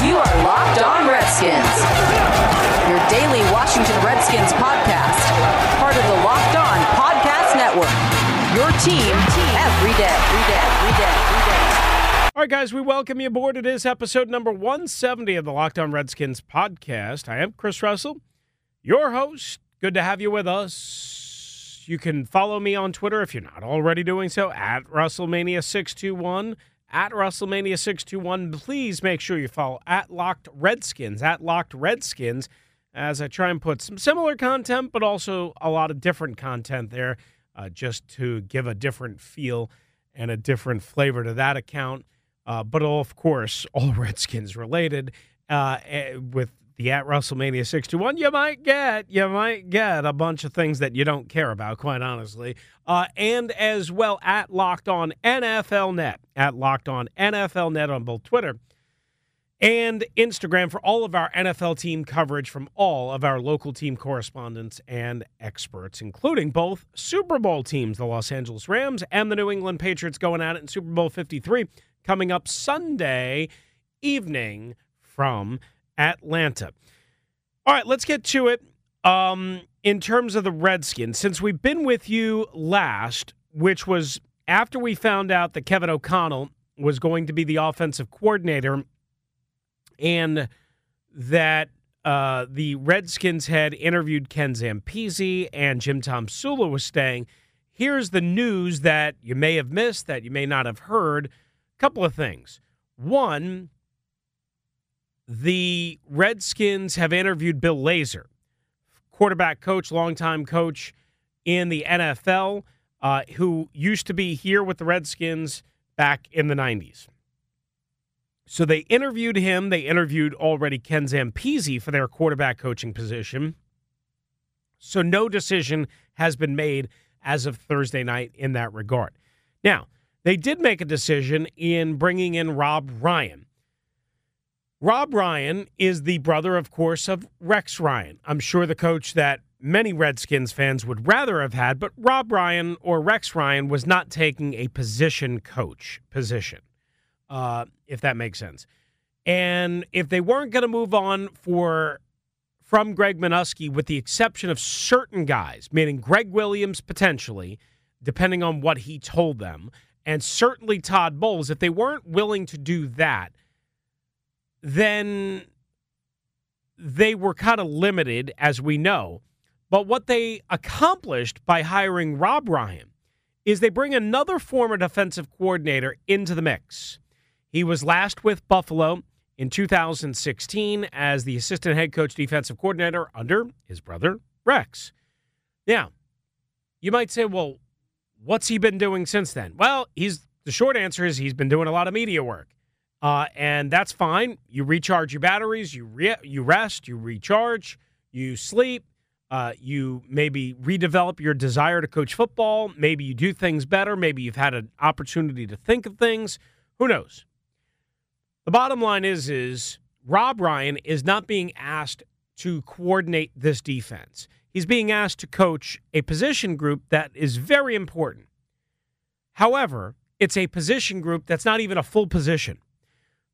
You are Locked On Redskins, your daily Washington Redskins podcast, part of the Locked On Podcast Network. Your team every day, every day, every day, every day. All right, guys, we welcome you aboard. It is episode number 170 of the Locked On Redskins podcast. I am Chris Russell, your host. Good to have you with us. You can follow me on Twitter if you're not already doing so at Russellmania621 at Russellmania621. Please make sure you follow at Locked Redskins, at Locked Redskins, as I try and put some similar content, but also a lot of different content there uh, just to give a different feel and a different flavor to that account. Uh, but of course, all Redskins related. Uh, eh, with the at Russellmania 61, you might get you might get a bunch of things that you don't care about, quite honestly. Uh, and as well at Locked On NFL Net, at Locked On NFL Net on both Twitter and Instagram for all of our NFL team coverage from all of our local team correspondents and experts, including both Super Bowl teams, the Los Angeles Rams and the New England Patriots going at it in Super Bowl 53, coming up Sunday evening from Atlanta. All right, let's get to it. Um, in terms of the Redskins, since we've been with you last, which was after we found out that Kevin O'Connell was going to be the offensive coordinator and that uh, the Redskins had interviewed Ken Zampese and Jim Tomsula was staying. Here's the news that you may have missed, that you may not have heard. A couple of things. One, the Redskins have interviewed Bill Lazor, quarterback coach, longtime coach in the NFL, uh, who used to be here with the Redskins back in the 90s. So they interviewed him. They interviewed already Ken Zampese for their quarterback coaching position. So no decision has been made as of Thursday night in that regard. Now, they did make a decision in bringing in Rob Ryan. Rob Ryan is the brother, of course, of Rex Ryan. I'm sure the coach that many Redskins fans would rather have had, but Rob Ryan or Rex Ryan was not taking a position coach position, uh, if that makes sense. And if they weren't going to move on for from Greg Manusky, with the exception of certain guys, meaning Gregg Williams potentially, depending on what he told them, and certainly Todd Bowles, if they weren't willing to do that, then they were kind of limited, as we know. But what they accomplished by hiring Rob Ryan is they bring another former defensive coordinator into the mix. He was last with Buffalo in 2016 as the assistant head coach defensive coordinator under his brother Rex. Now, you might say, well, what's he been doing since then? Well, he's the short answer is he's been doing a lot of media work. Uh, and that's fine. You recharge your batteries, you re- you rest, you recharge, you sleep, uh, you maybe redevelop your desire to coach football. Maybe you do things better. Maybe you've had an opportunity to think of things. Who knows? The bottom line is, is Rob Ryan is not being asked to coordinate this defense. He's being asked to coach a position group that is very important. However, it's a position group that's not even a full position.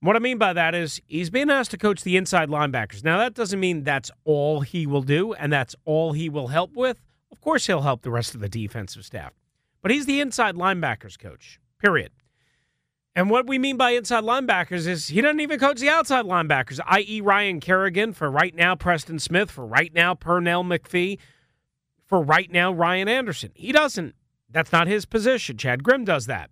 What I mean by that is he's being asked to coach the inside linebackers. Now, that doesn't mean that's all he will do and that's all he will help with. Of course, he'll help the rest of the defensive staff. But he's the inside linebackers coach, period. And what we mean by inside linebackers is he doesn't even coach the outside linebackers, i.e., Ryan Kerrigan, for right now, Preston Smith, for right now, Pernell McPhee, for right now, Ryan Anderson. He doesn't. That's not his position. Chad Grimm does that.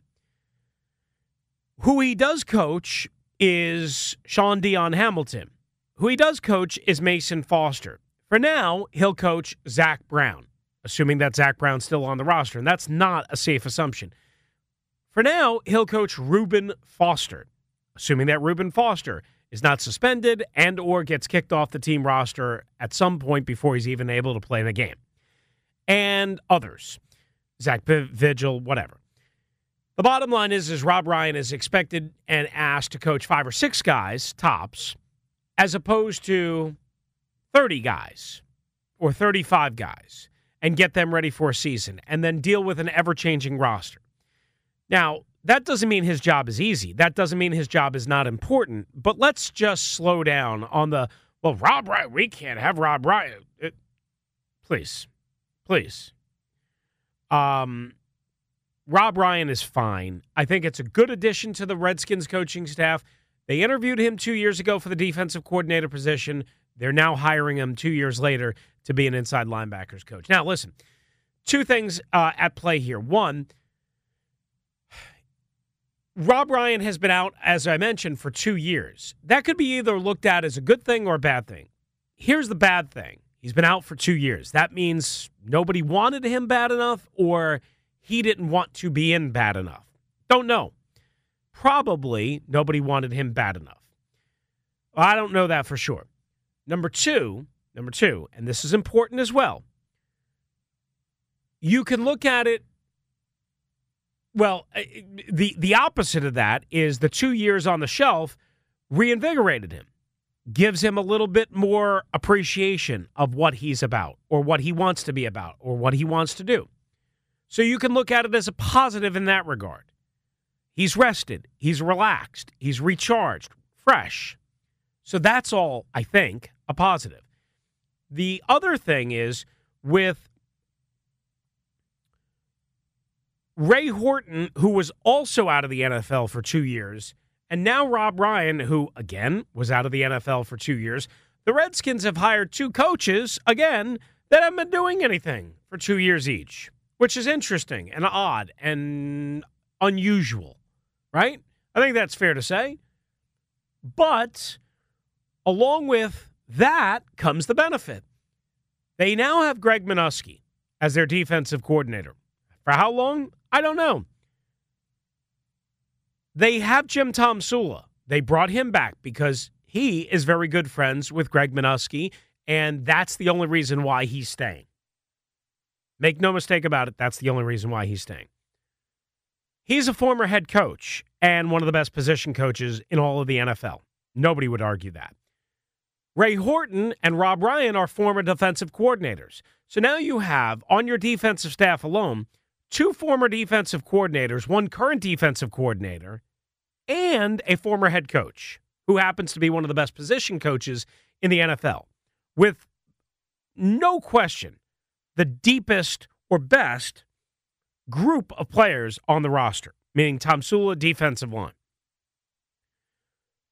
Who he does coach is Shaun Dion Hamilton. Who he does coach is Mason Foster. For now, he'll coach Zach Brown, assuming that Zach Brown's still on the roster, and that's not a safe assumption. For now, he'll coach Reuben Foster, assuming that Reuben Foster is not suspended and or gets kicked off the team roster at some point before he's even able to play in the game. And others. Zach Vigil, whatever. The bottom line is, is Rob Ryan is expected and asked to coach five or six guys, tops, as opposed to 30 guys or 35 guys and get them ready for a season and then deal with an ever changing roster. Now, that doesn't mean his job is easy. That doesn't mean his job is not important. But let's just slow down on the, well, Rob Ryan, we can't have Rob Ryan. It, please, please. Um, Rob Ryan is fine. I think it's a good addition to the Redskins coaching staff. They interviewed him two years ago for the defensive coordinator position. They're now hiring him two years later to be an inside linebackers coach. Now, listen, two things uh, at play here. One, Rob Ryan has been out, as I mentioned, for two years. That could be either looked at as a good thing or a bad thing. Here's the bad thing he's been out for two years. That means nobody wanted him bad enough or he didn't want to be in bad enough. Don't know. Probably nobody wanted him bad enough. I don't know that for sure. Number two, number two, and this is important as well. You can look at it. Well, uh, the the opposite of that is the two years on the shelf reinvigorated him, gives him a little bit more appreciation of what he's about, or what he wants to be about, or what he wants to do. So you can look at it as a positive in that regard. He's rested, he's relaxed, he's recharged, fresh. So that's all, I think, a positive. The other thing is with Ray Horton, who was also out of the NFL for two years, and now Rob Ryan, who again was out of the NFL for two years. The Redskins have hired two coaches, again, that haven't been doing anything for two years each, which is interesting and odd and unusual, right? I think that's fair to say. But along with that comes the benefit. They now have Greg Manusky as their defensive coordinator. For how long? I don't know. They have Jim Tomsula. They brought him back because he is very good friends with Greg Manusky, and that's the only reason why he's staying. Make no mistake about it, that's the only reason why he's staying. He's a former head coach and one of the best position coaches in all of the NFL. Nobody would argue that. Ray Horton and Rob Ryan are former defensive coordinators. So now you have on your defensive staff alone two former defensive coordinators, one current defensive coordinator, and a former head coach who happens to be one of the best position coaches in the NFL. With no question, the deepest or best group of players on the roster, meaning Tomsula defensive line.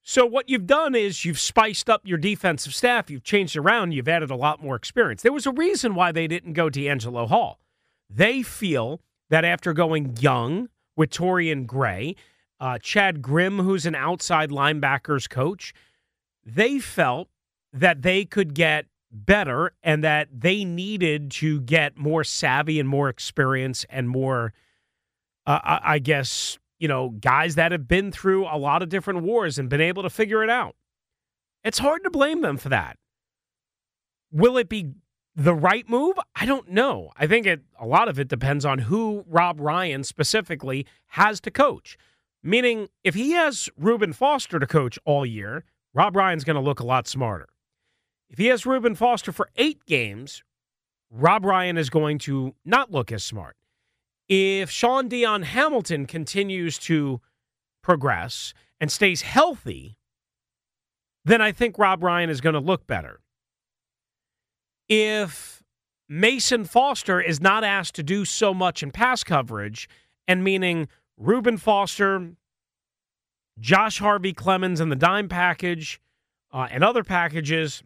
So what you've done is you've spiced up your defensive staff, you've changed around, you've added a lot more experience. There was a reason why they didn't go DeAngelo Hall. They feel that after going young with Torrian Gray, uh, Chad Grimm, who's an outside linebackers coach, they felt that they could get better and that they needed to get more savvy and more experience and more, uh, I guess, you know, guys that have been through a lot of different wars and been able to figure it out. It's hard to blame them for that. Will it be the right move? I don't know. I think it a lot of it depends on who Rob Ryan specifically has to coach. Meaning, if he has Reuben Foster to coach all year, Rob Ryan's going to look a lot smarter. If he has Reuben Foster for eight games, Rob Ryan is going to not look as smart if Shaun Dion Hamilton continues to progress and stays healthy, then I think Rob Ryan is going to look better. If Mason Foster is not asked to do so much in pass coverage, and meaning Reuben Foster, Josh Harvey Clemons and the dime package, uh, and other packages,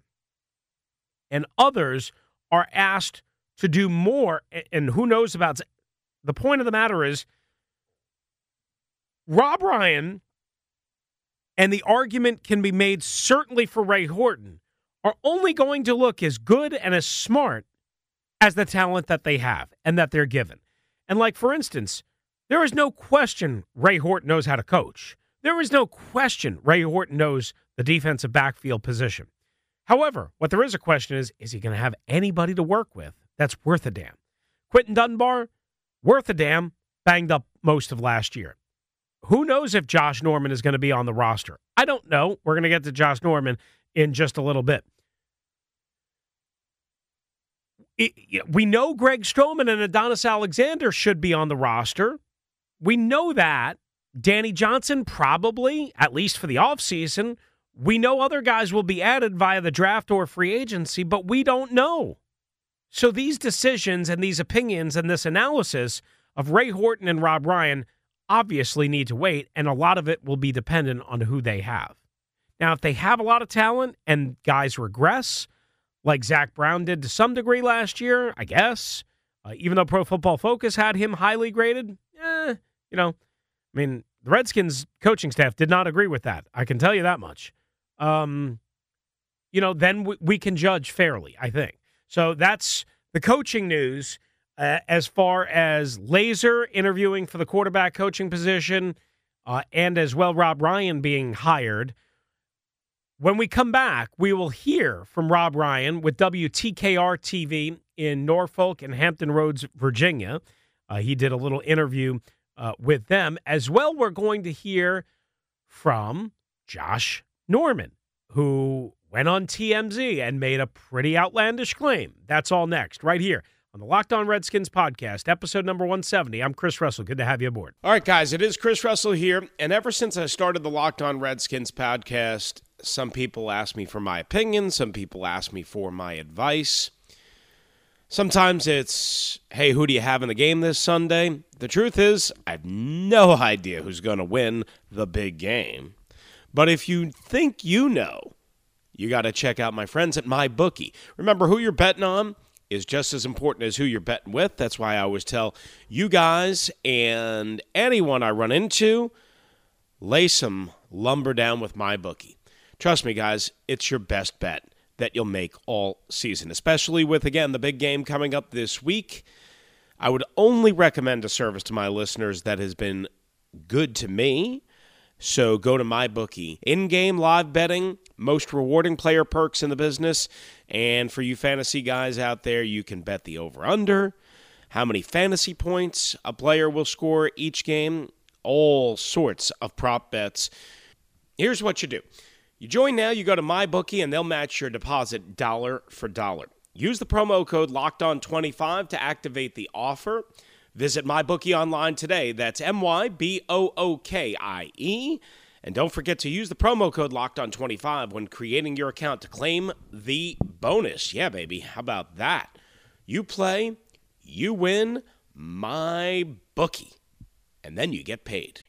and others are asked to do more, and who knows about the point of the matter is Rob Ryan, and the argument can be made certainly for Ray Horton, are only going to look as good and as smart as the talent that they have and that they're given. And, like, for instance, there is no question Ray Horton knows how to coach. There is no question Ray Horton knows the defensive backfield position. However, what there is a question is is he going to have anybody to work with that's worth a damn? Quinton Dunbar, worth a damn, banged up most of last year. Who knows if Josh Norman is going to be on the roster? I don't know. We're going to get to Josh Norman in just a little bit. It, we know Greg Stroman and Adonis Alexander should be on the roster. We know that. Danny Johnson probably, at least for the offseason. We know other guys will be added via the draft or free agency, but we don't know. So these decisions and these opinions and this analysis of Ray Horton and Rob Ryan obviously need to wait, and a lot of it will be dependent on who they have. Now, if they have a lot of talent and guys regress, like Zach Brown did to some degree last year, I guess, uh, even though Pro Football Focus had him highly graded, eh, you know, I mean, the Redskins coaching staff did not agree with that. I can tell you that much. Um, you know, then we, we can judge fairly, I think. So that's the coaching news. Uh, as far as Lazor interviewing for the quarterback coaching position, uh, and as well Rob Ryan being hired. When we come back, we will hear from Rob Ryan with WTKR TV in Norfolk and Hampton Roads, Virginia. Uh, he did a little interview uh, with them. As well, we're going to hear from Josh Norman, who went on TMZ and made a pretty outlandish claim. That's all next, right here on the Locked On Redskins podcast, episode number 170. I'm Chris Russell. Good to have you aboard. All right, guys, it is Chris Russell here. And ever since I started the Locked On Redskins podcast, some people ask me for my opinion, some people ask me for my advice. Sometimes it's, hey, who do you have in the game this Sunday? The truth is, I have no idea who's going to win the big game. But if you think you know, you got to check out my friends at MyBookie. Remember who you're betting on is just as important as who you're betting with. That's why I always tell you guys and anyone I run into, lay some lumber down with MyBookie. Trust me, guys, it's your best bet that you'll make all season, especially with, again, the big game coming up this week. I would only recommend a service to my listeners that has been good to me. So go to MyBookie. In game live betting, most rewarding player perks in the business. And for you fantasy guys out there, you can bet the over under, how many fantasy points a player will score each game, all sorts of prop bets. Here's what you do you join now, you go to MyBookie, and they'll match your deposit dollar for dollar. Use the promo code LOCKEDON25 to activate the offer. Visit MyBookie online today. That's M Y B O O K I E. And don't forget to use the promo code LOCKEDON25 when creating your account to claim the bonus. Yeah, baby. How about that? You play, you win, my bookie and then you get paid.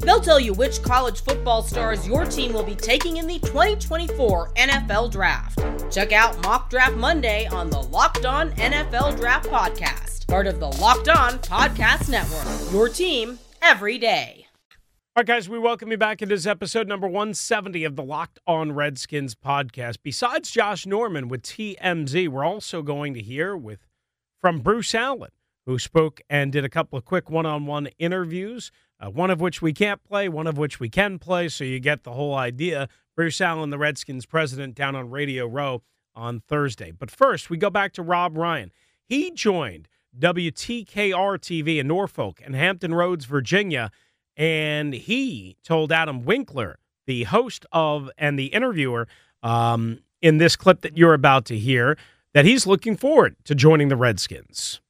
They'll tell you which college football stars your team will be taking in the 2024 NFL Draft. Check out Mock Draft Monday on the Locked On NFL Draft Podcast part of the Locked On Podcast Network. Your team every day. All right, guys, we welcome you back into this episode number 170 of the Locked On Redskins podcast. Besides Josh Norman with TMZ, we're also going to hear with from Bruce Allen, who spoke and did a couple of quick one-on-one interviews, uh, one of which we can't play, one of which we can play, so you get the whole idea. Bruce Allen, the Redskins president, down on Radio Row on Thursday. But first, we go back to Rob Ryan. He joined WTKR TV in Norfolk and Hampton Roads, Virginia. And he told Adam Winkler, the host of and the interviewer um, in this clip that you're about to hear, that he's looking forward to joining the Redskins.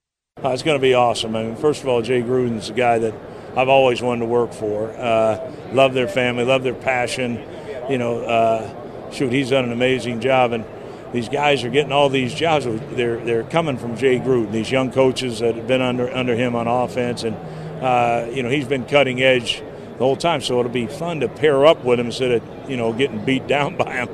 Uh, it's going to be awesome. I mean, first of all, Jay Gruden's a guy that I've always wanted to work for. Uh, love their family, love their passion. You know, uh, shoot, he's done an amazing job. And these guys are getting all these jobs. They're they're coming from Jay Gruden. These young coaches that have been under under him on offense, and uh, you know he's been cutting edge the whole time. So it'll be fun to pair up with him instead of you know getting beat down by him.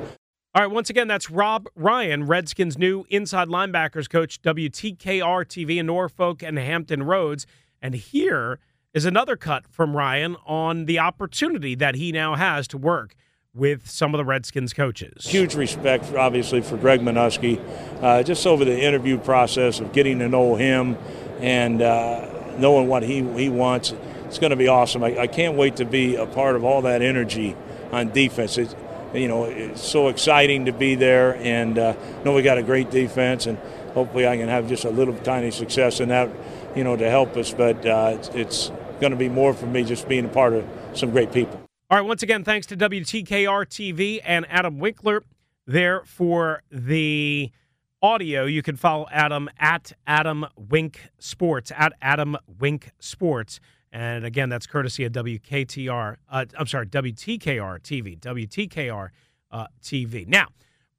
All right, once again, that's Rob Ryan, Redskins' new inside linebackers coach, WTKR TV in Norfolk and Hampton Roads. And here is another cut from Ryan on the opportunity that he now has to work with some of the Redskins coaches. Huge respect, obviously, for Greg Manusky, uh, just over the interview process of getting to know him and uh, knowing what he, he wants. It's going to be awesome. I, I, can't wait to be a part of all that energy on defense. It's, you know, it's so exciting to be there, and uh, know we got a great defense, and hopefully I can have just a little tiny success in that, you know, to help us. But uh, it's going to be more for me just being a part of some great people. All right, once again, thanks to WTKR TV and Adam Winkler there for the audio. You can follow Adam at Adam Wink Sports, at Adam Wink Sports. And again, that's courtesy of WKTR, uh, I'm sorry, WTKR TV, WTKR uh, TV. Now,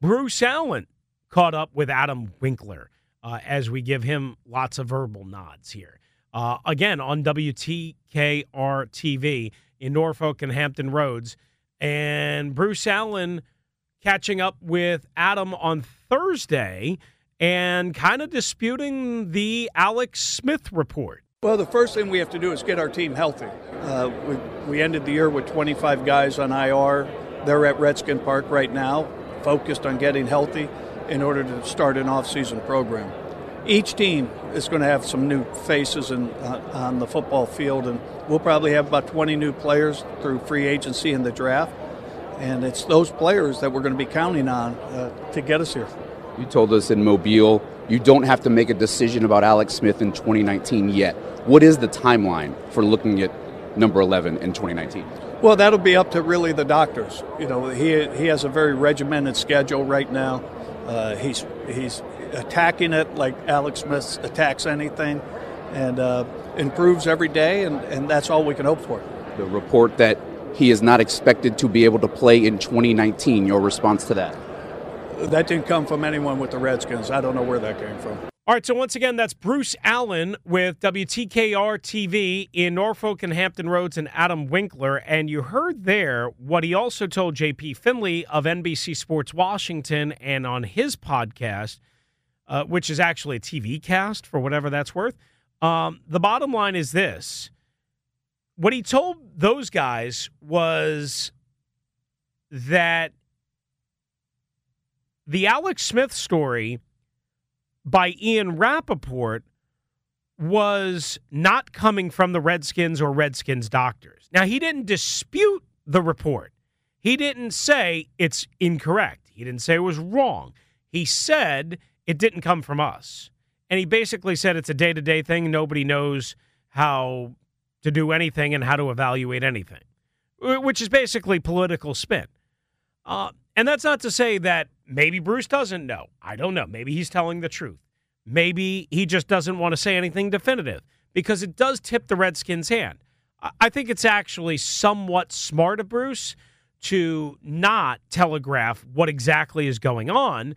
Bruce Allen caught up with Adam Winkler uh, as we give him lots of verbal nods here. Uh, again, on WTKR TV in Norfolk and Hampton Roads. And Bruce Allen catching up with Adam on Thursday and kind of disputing the Alex Smith report. Well, the first thing we have to do is get our team healthy. Uh, we, we ended the year with 25 guys on IR. They're at Redskin Park right now, focused on getting healthy in order to start an off-season program. Each team is going to have some new faces in, uh, on the football field, and we'll probably have about 20 new players through free agency and the draft. And it's those players that we're going to be counting on uh, to get us here. You told us in Mobile you don't have to make a decision about Alex Smith in 2019 yet. What is the timeline for looking at number 11 in 2019? Well, that'll be up to really the doctors. You know, he, he has a very regimented schedule right now. Uh, he's he's attacking it like Alex Smith attacks anything, and uh, improves every day, and, and that's all we can hope for. The report that he is not expected to be able to play in 2019. Your response to that? That didn't come from anyone with the Redskins. I don't know where that came from. All right, so once again, that's Bruce Allen with WTKR TV in Norfolk and Hampton Roads and Adam Winkler. And you heard there what he also told JP Finlay of NBC Sports Washington and on his podcast, uh, which is actually a TV cast for whatever that's worth. Um, the bottom line is this what he told those guys was that the Alex Smith story by Ian Rapoport was not coming from the Redskins or Redskins doctors. Now, he didn't dispute the report. He didn't say it's incorrect. He didn't say it was wrong. He said it didn't come from us. And he basically said it's a day to day thing. Nobody knows how to do anything and how to evaluate anything, which is basically political spin. Uh, and that's not to say that maybe Bruce doesn't know. I don't know. Maybe he's telling the truth. Maybe he just doesn't want to say anything definitive because it does tip the Redskins' hand. I think it's actually somewhat smart of Bruce to not telegraph what exactly is going on.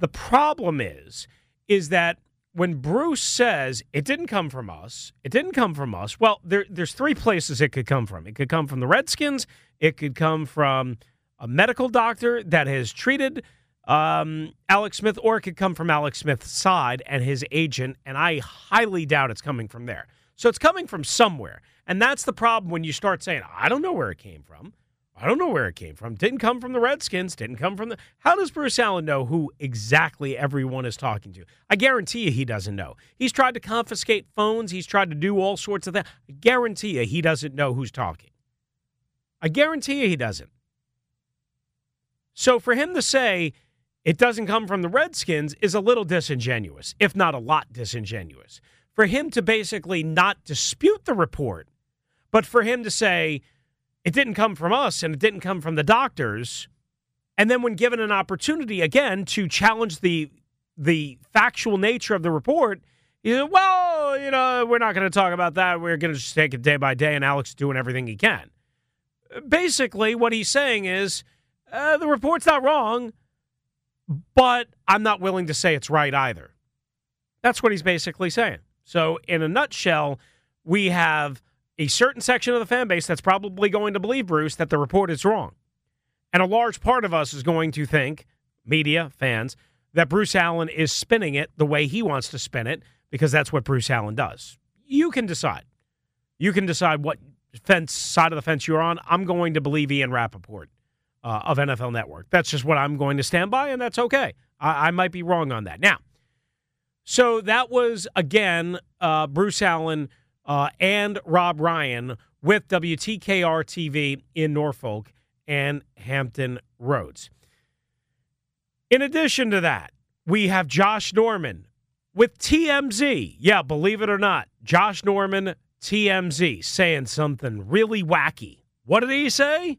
The problem is, is that when Bruce says it didn't come from us, it didn't come from us. Well, there, there's three places it could come from. It could come from the Redskins. It could come from a medical doctor that has treated um, Alex Smith, or it could come from Alex Smith's side and his agent, and I highly doubt it's coming from there. So it's coming from somewhere. And that's the problem when you start saying, I don't know where it came from. I don't know where it came from. Didn't come from the Redskins. Didn't come from the. How does Bruce Allen know who exactly everyone is talking to? I guarantee you he doesn't know. He's tried to confiscate phones. He's tried to do all sorts of things. I guarantee you he doesn't know who's talking. I guarantee you he doesn't. So for him to say it doesn't come from the Redskins is a little disingenuous, if not a lot disingenuous. For him to basically not dispute the report, but for him to say it didn't come from us and it didn't come from the doctors, and then when given an opportunity again to challenge the the factual nature of the report, he said, "Well, you know, we're not going to talk about that. We're going to just take it day by day, and Alex is doing everything he can." Basically, what he's saying is uh, the report's not wrong but I'm not willing to say it's right either. That's what he's basically saying. So, in a nutshell, we have a certain section of the fan base that's probably going to believe Bruce that the report is wrong. And a large part of us is going to think, media, fans, that Bruce Allen is spinning it the way he wants to spin it because that's what Bruce Allen does. You can decide. You can decide what fence side of the fence you're on. I'm going to believe Ian Rapoport uh, of NFL Network. That's just what I'm going to stand by, and that's okay. I, I might be wrong on that. Now, so that was again uh, Bruce Allen uh, and Rob Ryan with WTKR TV in Norfolk and Hampton Roads. In addition to that, we have Josh Norman with TMZ. Yeah, believe it or not, Josh Norman, TMZ, saying something really wacky. What did he say?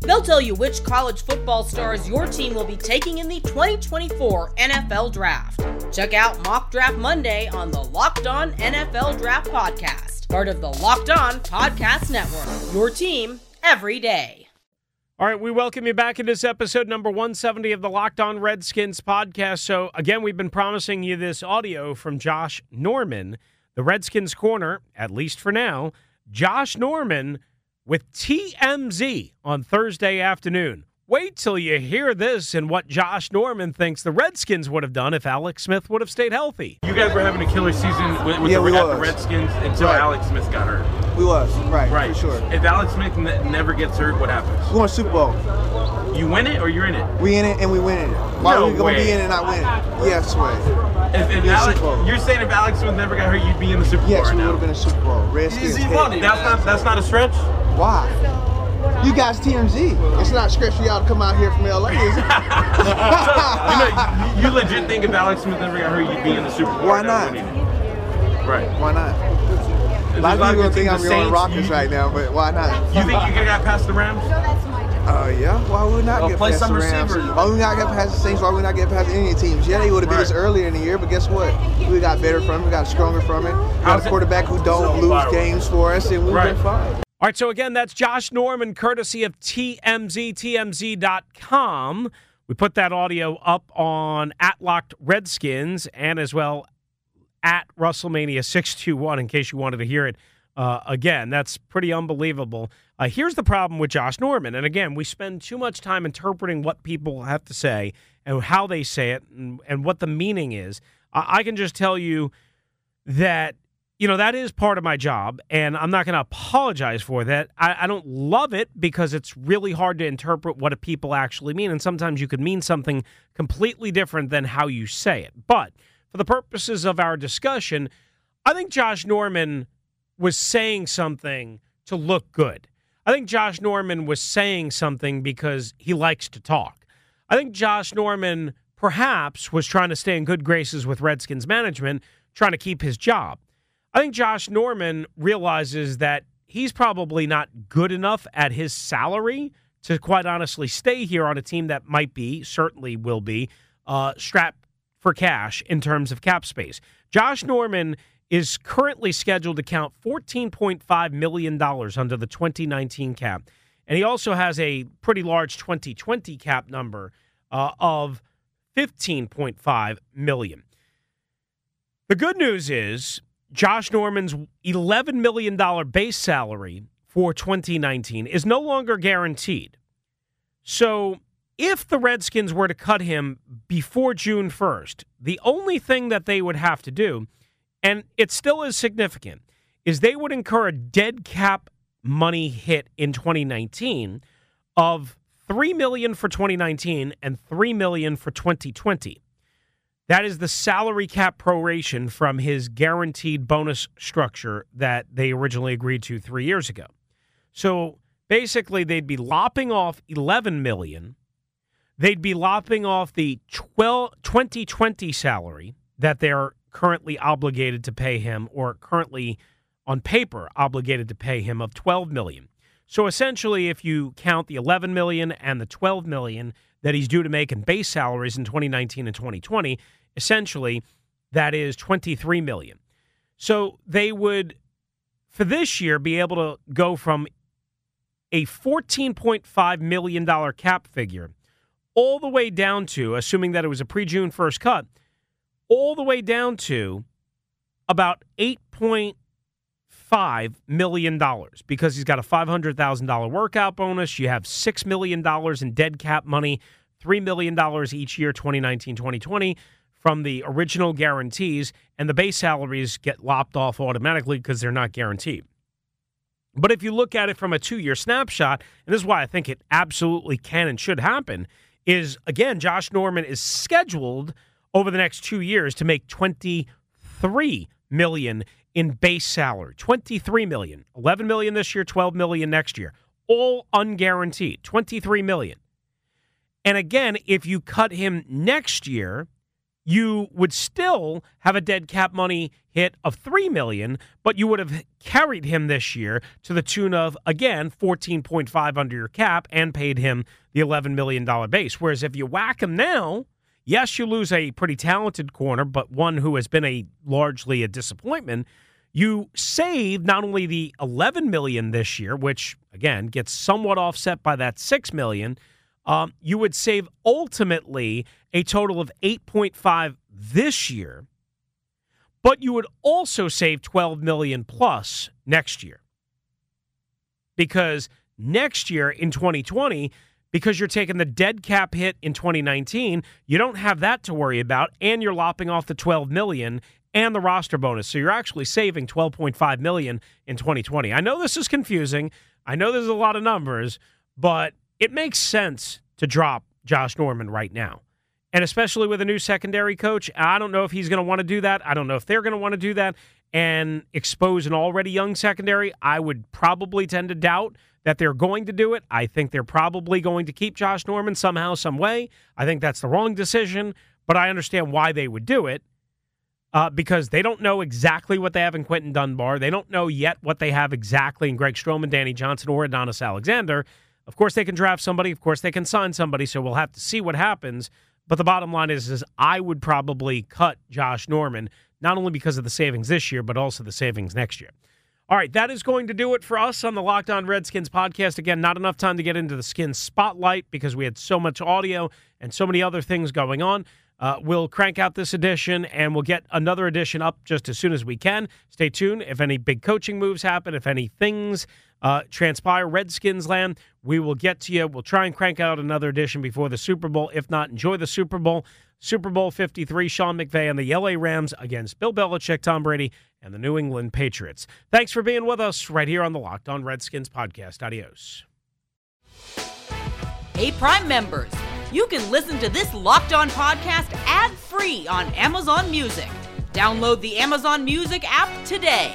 They'll tell you which college football stars your team will be taking in the 2024 NFL Draft. Check out Mock Draft Monday on the Locked On NFL Draft Podcast, part of the Locked On Podcast Network. Your team every day. All right, we welcome you back in this episode number 170 of the Locked On Redskins podcast. So, again, we've been promising you this audio from Josh Norman, the Redskins corner, at least for now. Josh Norman with TMZ on Thursday afternoon. Wait till you hear this and what Josh Norman thinks the Redskins would have done if Alex Smith would have stayed healthy. You guys were having a killer season with, with Yeah, the, we at the Redskins until Right. Alex Smith got hurt. We was right, Right. for sure. If Alex Smith ne- never gets hurt, what happens? We won Super Bowl. You win it or you're in it? We in it and we win it. Why No are we gonna way. be in it and not win it? Yes, way. If, if Alex, you're saying if Alex Smith never got hurt, you'd be in the Super Bowl Yes, right we would now. have been a Super Bowl. Redskins. Easy head. money. That's not that's not a stretch. Why? You guys TMZ. It's not stretch for y'all to come out here from LA, is it? so, you know, you, you legit think if Alex Smith never got hurt, you'd be in the Super Bowl. Why not? Right. Why not? A lot of people think I'm going Rockets right now, but why not? You think you could got past the Rams? Uh, yeah. Why would we not Well, get play past some the Rams? receivers. Why would we not get past the Saints? Why would we not get past any teams? Yeah, they would have beat us earlier in the year, but guess what? We got better from it. We got stronger from it. We got a quarterback who don't lose games for us, and we've Right. been fine. All right, so again, that's Josh Norman, courtesy of TMZ, TMZ.com. We put that audio up on at Locked Redskins and as well at Russellmania 621 in case you wanted to hear it uh, again. That's pretty unbelievable. Uh, here's the problem with Josh Norman. And again, we spend too much time interpreting what people have to say and how they say it and, and what the meaning is. I I can just tell you that you know that is part of my job and i'm not going to apologize for that I, I don't love it because it's really hard to interpret what people actually mean and sometimes you could mean something completely different than how you say it but for the purposes of our discussion i think josh norman was saying something to look good. I think josh norman was saying something because he likes to talk. I think josh norman perhaps was trying to stay in good graces with redskins management trying to keep his job. I think Josh Norman realizes that he's probably not good enough at his salary to quite honestly stay here on a team that might be, certainly will be, uh, strapped for cash in terms of cap space. Josh Norman is currently scheduled to count $14.5 million under the 2019 cap. And he also has a pretty large 2020 cap number uh, of 15.5 million. The good news is Josh Norman's $11 million base salary for 2019 is no longer guaranteed. So if the Redskins were to cut him before June 1st, the only thing that they would have to do, and it still is significant, is they would incur a dead cap money hit in 2019 of 3 million for 2019 and 3 million for 2020. That is the salary cap proration from his guaranteed bonus structure that they originally agreed to 3 years ago. So basically they'd be lopping off 11 million. They'd be lopping off the 12 2020 salary that they're currently obligated to pay him or currently on paper obligated to pay him of 12 million. So essentially if you count the 11 million and the 12 million that he's due to make in base salaries in 2019 and 2020, essentially that is 23 million. So they would for this year be able to go from a 14.5 million dollar cap figure all the way down to, assuming that it was a pre June first cut, all the way down to about $8.5 million because he's got a $500,000 workout bonus. You have $6 million in dead cap money, $3 million each year, 2019, 2020 from the original guarantees, and the base salaries get lopped off automatically because they're not guaranteed. But if you look at it from a two year snapshot, and this is why I think it absolutely can and should happen, is again, Josh Norman is scheduled over the next two years to make 23 million in base salary. 23 million. 11 million this year, 12 million next year. All unguaranteed. 23 million. And again, if you cut him next year, you would still have a dead cap money hit of 3 million, but you would have carried him this year to the tune of again 14.5 under your cap and paid him the 11 million dollar base. Whereas if you whack him now, yes, you lose a pretty talented corner, but one who has been a largely a disappointment. You save not only the 11 million this year, which again gets somewhat offset by that 6 million, um, you would save ultimately a total of 8.5 this year, but you would also save 12 million plus next year. Because next year in 2020, because you're taking the dead cap hit in 2019, you don't have that to worry about and you're lopping off the 12 million and the roster bonus. So you're actually saving 12.5 million in 2020. I know this is confusing. I know there's a lot of numbers, but it makes sense to drop Josh Norman right now. And especially with a new secondary coach, I don't know if he's going to want to do that. I don't know if they're going to want to do that and expose an already young secondary. I would probably tend to doubt that they're going to do it. I think they're probably going to keep Josh Norman somehow, some way. I think that's the wrong decision, but I understand why they would do it uh, because they don't know exactly what they have in Quinton Dunbar. They don't know yet what they have exactly in Greg Stroman, Danny Johnson, or Adonis Alexander. Of course, they can draft somebody. Of course, they can sign somebody. So we'll have to see what happens. But the bottom line is, is I would probably cut Josh Norman not only because of the savings this year, but also the savings next year. All right, that is going to do it for us on the Locked On Redskins podcast. Again, not enough time to get into the skin spotlight because we had so much audio and so many other things going on. Uh, we'll crank out this edition and we'll get another edition up just as soon as we can. Stay tuned. If any big coaching moves happen, if any things uh, transpire Redskins land, we will get to you. We'll try and crank out another edition before the Super Bowl. If not, enjoy the Super Bowl. Super Bowl 53, Sean McVay and the LA Rams against Bill Belichick, Tom Brady, and the New England Patriots. Thanks for being with us right here on the Locked On Redskins podcast. Adios. Hey, Prime members, you can listen to this Locked On podcast ad free on Amazon Music. Download the Amazon Music app today.